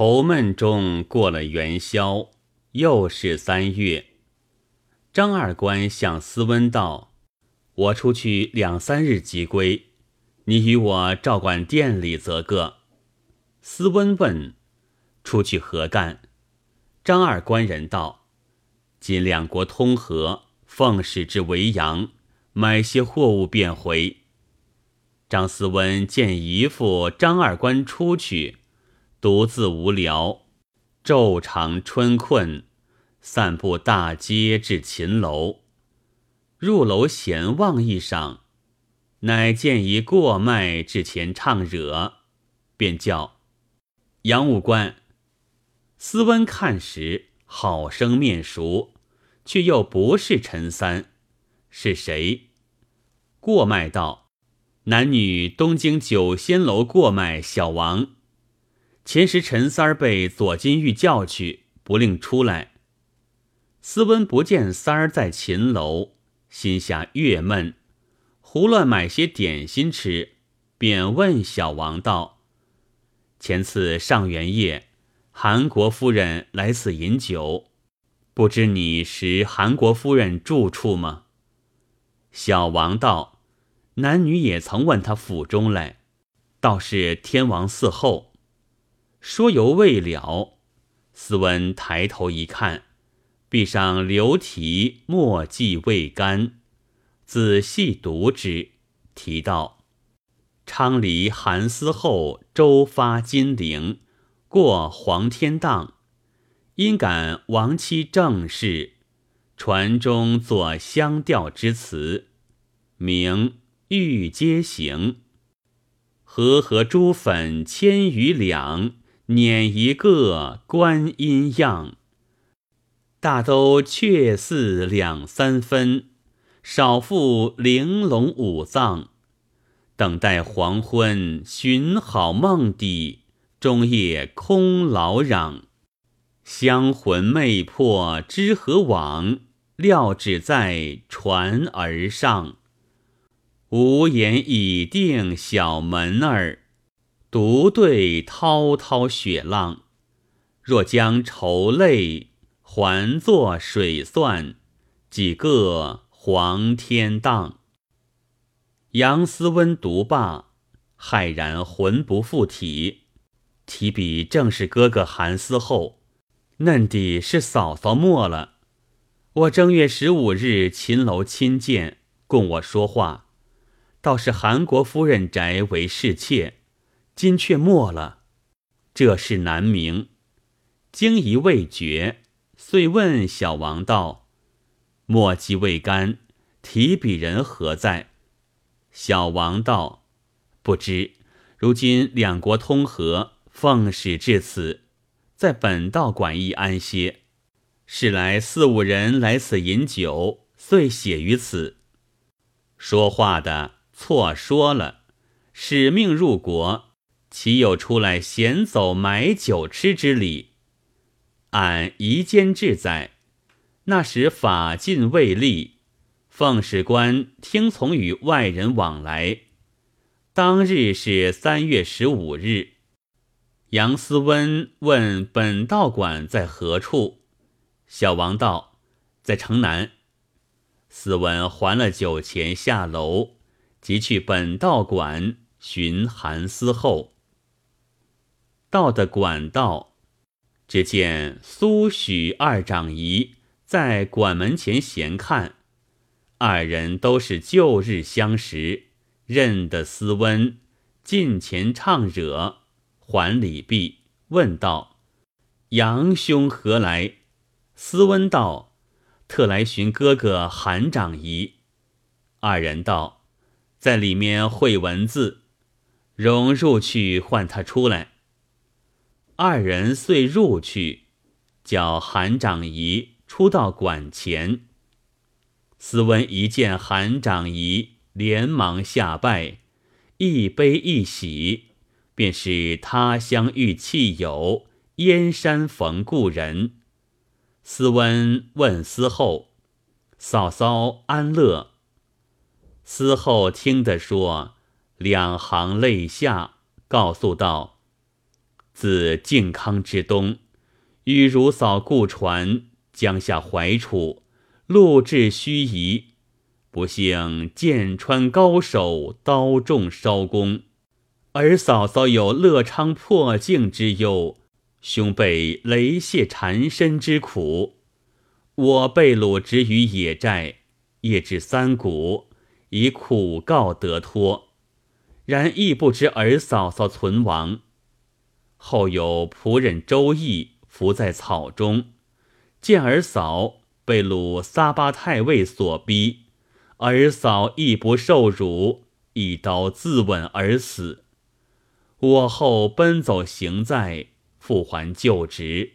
愁闷中过了元宵，又是三月。张二官向斯温道：“我出去两三日即归，你与我照管店里则个。”斯温问：“出去何干？”张二官人道：“今两国通和，奉使至维扬，买些货物便回。”张思温见姨父张二官出去，独自无聊，昼长春困，散步大街至秦楼。入楼闲望一晌，乃见一过脉至前唱惹，便叫杨武官。思温看时，好生面熟，却又不是陈三，是谁？过脉道。男女东京酒仙楼过脉，小王。前时陈三儿被左金玉叫去，不令出来。斯温不见三儿在秦楼，心下郁闷，胡乱买些点心吃，便问小王道：“前次上元夜，韩国夫人来此饮酒，不知你识韩国夫人住处吗？”小王道。男女也曾问他府中来，倒是天王寺后。说犹未了，斯文抬头一看，壁上留题墨迹未干，仔细读之，题道：“昌黎韩思后周发金陵，过黄天荡，因感亡妻正事，传中作相调之词，名。”欲皆行，和合珠粉千余两，捻一个观音样。大都却似两三分，少负玲珑五脏。等待黄昏寻好梦底，终夜空劳嚷。香魂魅魄知何往？料只在船儿上。无言已定，小门儿独对滔滔雪浪。若将愁泪还作水算，几个黄天荡。杨思温读罢，骇然魂不附体。提笔正是哥哥韩思后，嫩底是嫂嫂没了。我正月十五日秦楼亲见，供我说话。倒是韩国夫人宅为侍妾，今却没了，这事难明。惊疑未决，遂问小王道：“墨迹未干，提笔人何在？”小王道：“不知。如今两国通和，奉使至此，在本道馆驿安歇。是来四五人来此饮酒，遂写于此。”说话的。错说了，使命入国，岂有出来闲走买酒吃之理？俺夷坚志在，那时法禁未立，奉使官听从与外人往来。当日是三月十五日。杨思温问本道馆在何处，小王道在城南。思温还了酒钱，下楼。即去本道馆寻韩思后，到的管道，只见苏许二长姨在馆门前闲看，二人都是旧日相识，认得斯温，近前唱惹，还礼毕，问道：“杨兄何来？”斯温道：“特来寻哥哥韩长姨。”二人道。在里面会文字，容入去唤他出来。二人遂入去，叫韩长仪出到馆前。斯温一见韩长仪，连忙下拜，一悲一喜，便是他乡遇弃友，燕山逢故人。斯温问司后：“嫂嫂安乐？”司后听得说，两行泪下，告诉道：“自靖康之东，与如嫂故船，江下怀处，路至盱眙。不幸剑穿高手，刀中烧弓。儿嫂嫂有乐昌破镜之忧，兄被雷泄缠身之苦。我被掳执于野寨，夜至三鼓，以苦告得脱。然亦不知儿嫂嫂存亡。后有仆人周易伏在草中，见儿嫂被掳撒巴太尉所逼。儿嫂亦不受辱，一刀自刎而死。我后奔走行在，复还旧职。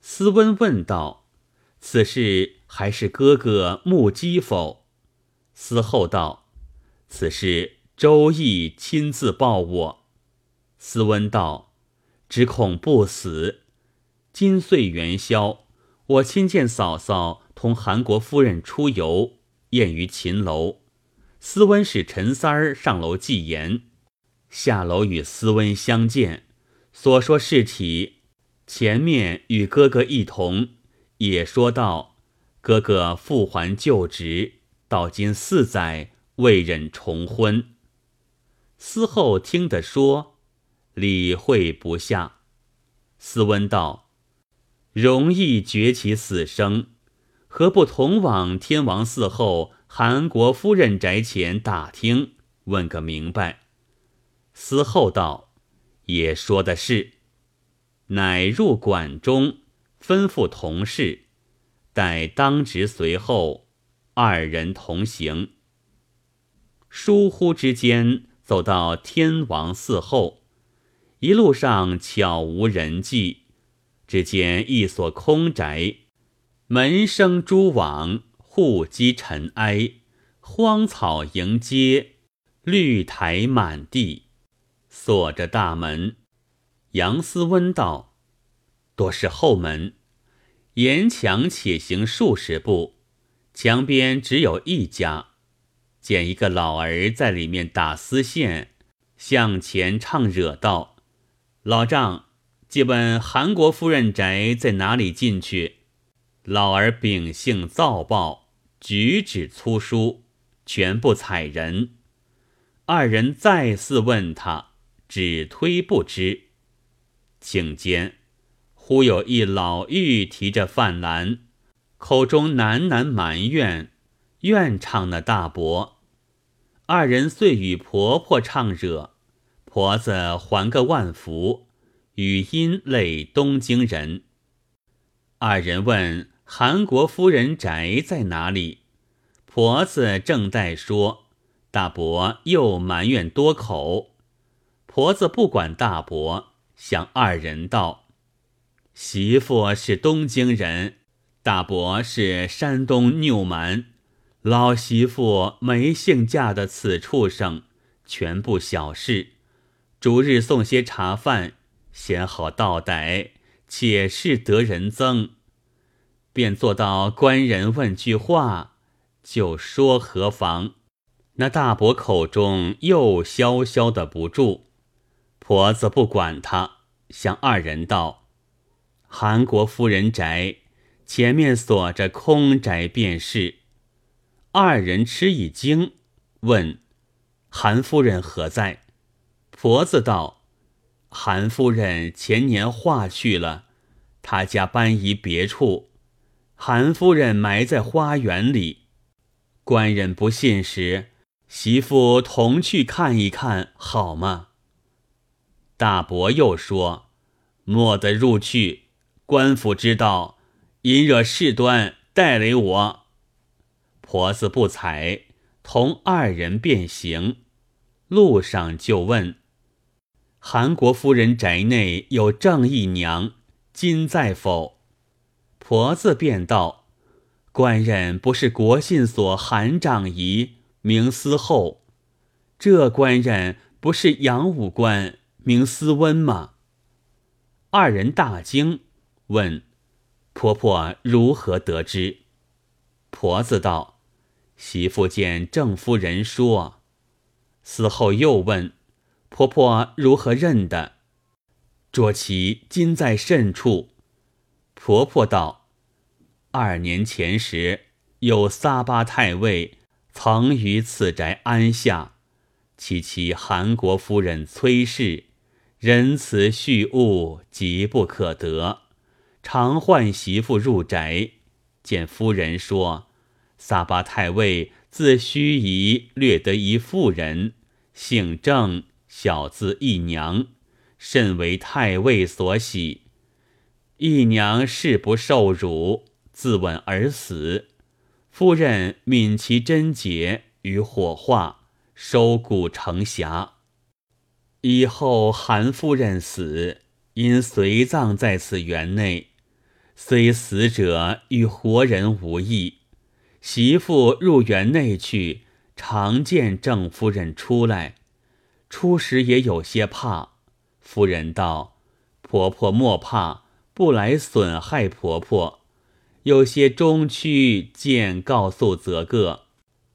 斯温问道：“此事还是哥哥目击否？”司后道：“此事周易亲自报我。”斯温道：“只恐不死。今岁元宵，我亲见嫂嫂同韩国夫人出游。”宴于秦楼，斯温使陈三儿上楼祭言，下楼与斯温相见，所说事体，前面与哥哥一同，也说道：哥哥复还旧职，到今四载未忍重婚。思后听得说，理会不下。斯温道：容易绝其死生。何不同往天王寺后韩国夫人宅前打听，问个明白？思后道：“也说的是。”乃入馆中，吩咐同事，待当值随后，二人同行。疏忽之间，走到天王寺后，一路上悄无人迹，只见一所空宅。门生蛛网，户积尘埃，荒草迎接，绿苔满地，锁着大门。杨思温道：“多是后门，沿墙且行数十步，墙边只有一家，见一个老儿在里面打丝线，向前唱惹道：‘老丈，借问韩国夫人宅在哪里进去？’”老儿秉性躁暴，举止粗疏，全不睬人。二人再四问他，只推不知。顷间，忽有一老妪提着饭篮，口中喃喃埋怨，怨唱那大伯。二人遂与婆婆唱惹，婆子还个万福，语音类东京人。二人问。韩国夫人宅在哪里？婆子正在说，大伯又埋怨多口。婆子不管大伯，向二人道：“媳妇是东京人，大伯是山东拗蛮，老媳妇没幸嫁的此畜生，全部小事。逐日送些茶饭，先好道歹，且是得人憎。”便做到官人问句话，就说何妨？那大伯口中又潇潇的不住，婆子不管他，向二人道：“韩国夫人宅前面锁着空宅，便是。”二人吃一惊，问：“韩夫人何在？”婆子道：“韩夫人前年化去了，他家搬移别处。”韩夫人埋在花园里，官人不信时，媳妇同去看一看，好吗？大伯又说：“莫得入去，官府知道，引惹事端，带累我。”婆子不睬，同二人便行。路上就问：“韩国夫人宅内有正义娘，今在否？”婆子便道：“官人不是国信所韩长仪，名思后。这官人不是杨武官，名思温吗？”二人大惊，问：“婆婆如何得知？”婆子道：“媳妇见郑夫人说。”死后又问：“婆婆如何认的？”捉其今在甚处？婆婆道：二年前时，有撒巴太尉曾于此宅安下，其妻韩国夫人崔氏仁慈恤物，急不可得，常唤媳妇入宅，见夫人说：撒巴太尉自盱眙略得一妇人，姓郑，小字义娘。甚为太尉所喜，义娘誓不受辱，自刎而死。夫人泯其贞洁于火化，收骨成匣。以后韩夫人死，因随葬在此园内，虽死者与活人无异。媳妇入园内去，常见郑夫人出来，初时也有些怕。夫人道：“婆婆莫怕，不来损害婆婆。有些中区见告诉则个。”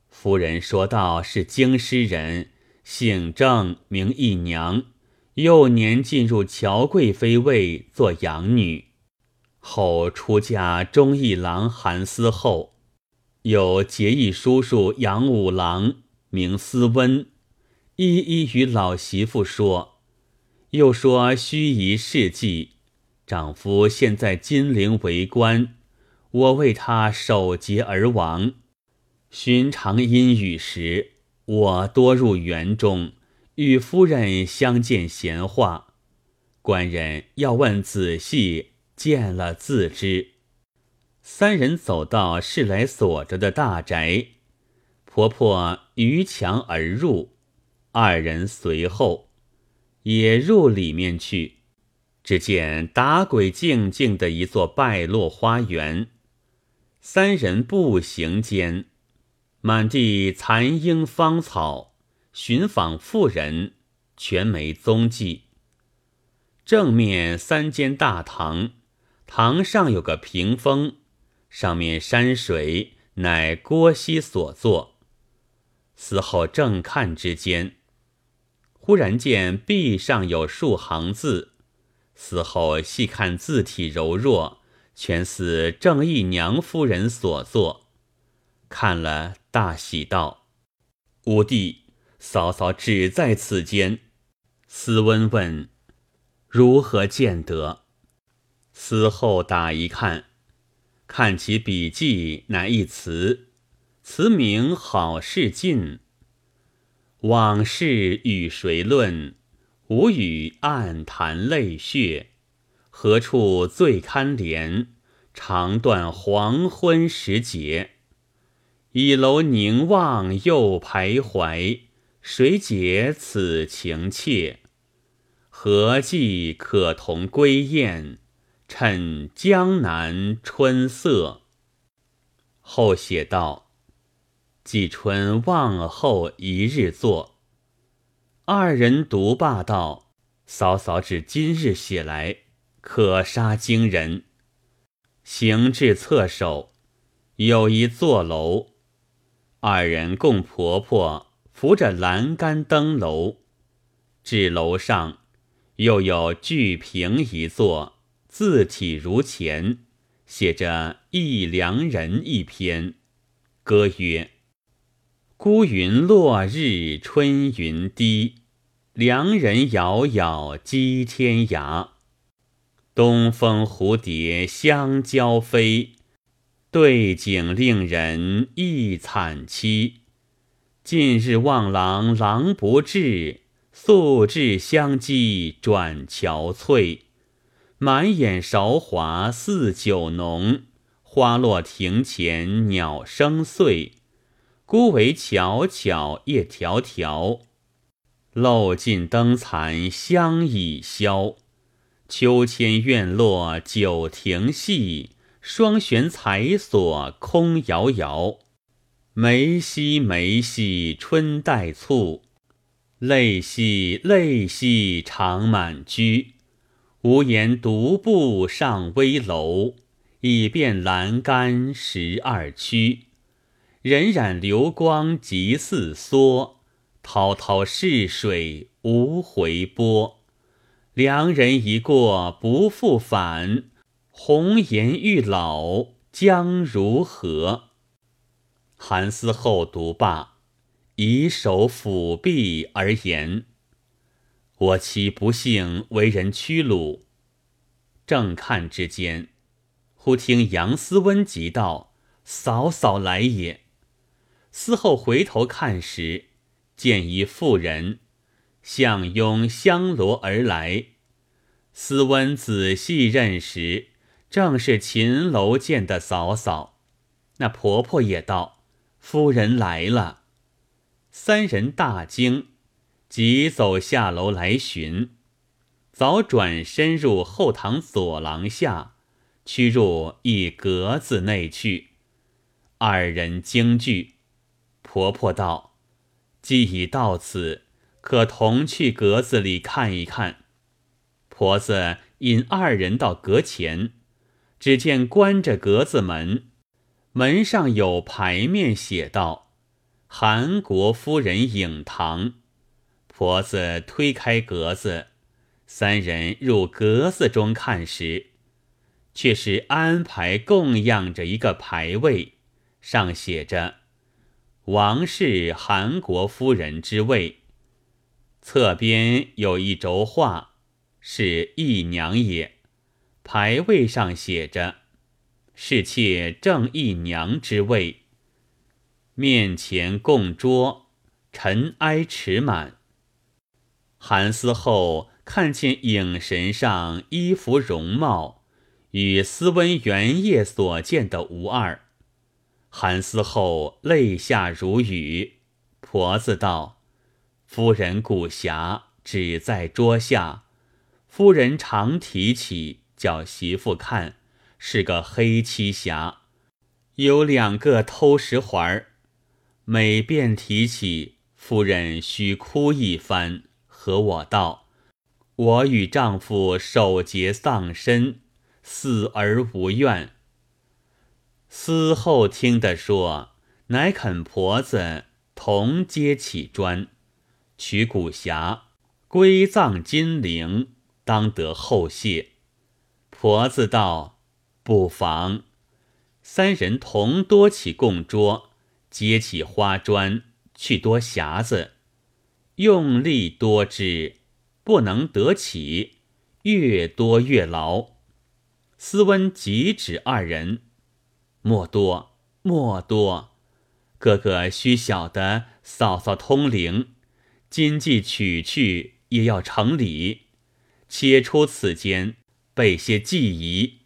夫人说道：“是京师人，姓郑，名义娘。幼年进入乔贵妃位做养女，后出嫁忠义郎韩思后，有结义叔叔杨五郎，名思温，一一与老媳妇说。”又说须臾事迹，丈夫现在金陵为官，我为他守节而亡。寻常阴雨时，我多入园中，与夫人相见闲话。官人要问仔细，见了自知。三人走到是来锁着的大宅，婆婆逾墙而入，二人随后。也入里面去，只见打鬼静静的一座败落花园。三人步行间，满地残樱芳草，寻访妇人，全没踪迹。正面三间大堂，堂上有个屏风，上面山水乃郭熙所作。死后正看之间。忽然见壁上有数行字，死后细看字体柔弱，全似郑义娘夫人所作。看了大喜道：“五弟嫂嫂只在此间。”斯温问：“如何见得？”死后打一看，看其笔记，乃一词，词名好事尽。往事与谁论？无语暗谈泪血。何处最堪怜？长断黄昏时节。倚楼凝望又徘徊，谁解此情切？何计可同归雁？趁江南春色。后写道。季春望后一日坐，二人独罢道：“嫂嫂指今日写来，可杀惊人。”行至侧首，有一座楼，二人共婆婆扶着栏杆登楼，至楼上，又有巨屏一座，字体如前，写着“一良人”一篇，歌曰。孤云落日春云低，良人杳杳击天涯。东风蝴蝶相交飞，对景令人忆惨凄。近日望郎郎不至，素质相击转憔悴。满眼韶华似酒浓，花落庭前鸟声碎。孤惟悄悄夜迢迢，漏尽灯残香已消。秋千院落酒亭戏，双悬彩锁空摇摇。梅兮梅兮春带醋，泪兮泪兮长满居。无言独步上危楼，已变栏杆十二曲。荏苒流光即似梭，滔滔逝水无回波。良人一过不复返，红颜欲老将如何？韩思后读罢，以手抚臂而言：“我妻不幸为人屈辱。”正看之间，忽听杨思温急道：“嫂嫂来也。”思后回头看时，见一妇人。向拥香罗而来，思温仔细认时，正是秦楼见的嫂嫂。那婆婆也道：“夫人来了。”三人大惊，急走下楼来寻，早转身入后堂左廊下，驱入一格子内去。二人惊惧，婆婆道：“既已到此。”可同去格子里看一看。婆子引二人到阁前，只见关着格子门，门上有牌面写道：“韩国夫人影堂。”婆子推开格子，三人入格子中看时，却是安排供养着一个牌位，上写着“王氏韩国夫人之位”。侧边有一轴画，是义娘也。牌位上写着“侍妾正义娘之位”。面前供桌，尘埃池满。韩思后看见影神上衣服容貌，与斯温原夜所见的无二。韩思后泪下如雨。婆子道。夫人古匣只在桌下，夫人常提起叫媳妇看，是个黑漆匣，有两个偷食环儿。每便提起，夫人须哭一番，和我道：“我与丈夫守节丧身，死而无怨。”思后听得说，乃肯婆子同接起砖。取古匣归葬金陵，当得后谢。婆子道：“不妨。”三人同多起供桌，接起花砖，去多匣子，用力多之，不能得起，越多越牢。斯温即指二人：“莫多，莫多，哥哥须晓得嫂嫂通灵。”今既取去，也要成礼。且出此间，备些祭仪，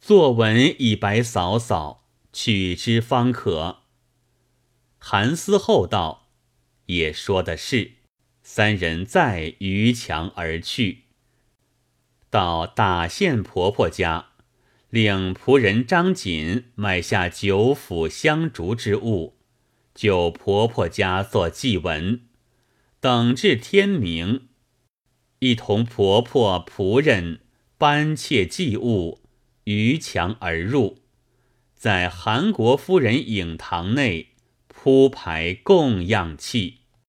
作文以白嫂嫂，取之方可。韩思厚道，也说的是。三人再逾墙而去，到大县婆婆家，令仆人张锦买下九府香烛之物，就婆婆家做祭文。等至天明，一同婆婆仆人搬窃祭物，逾墙而入，在韩国夫人影堂内铺排供养器。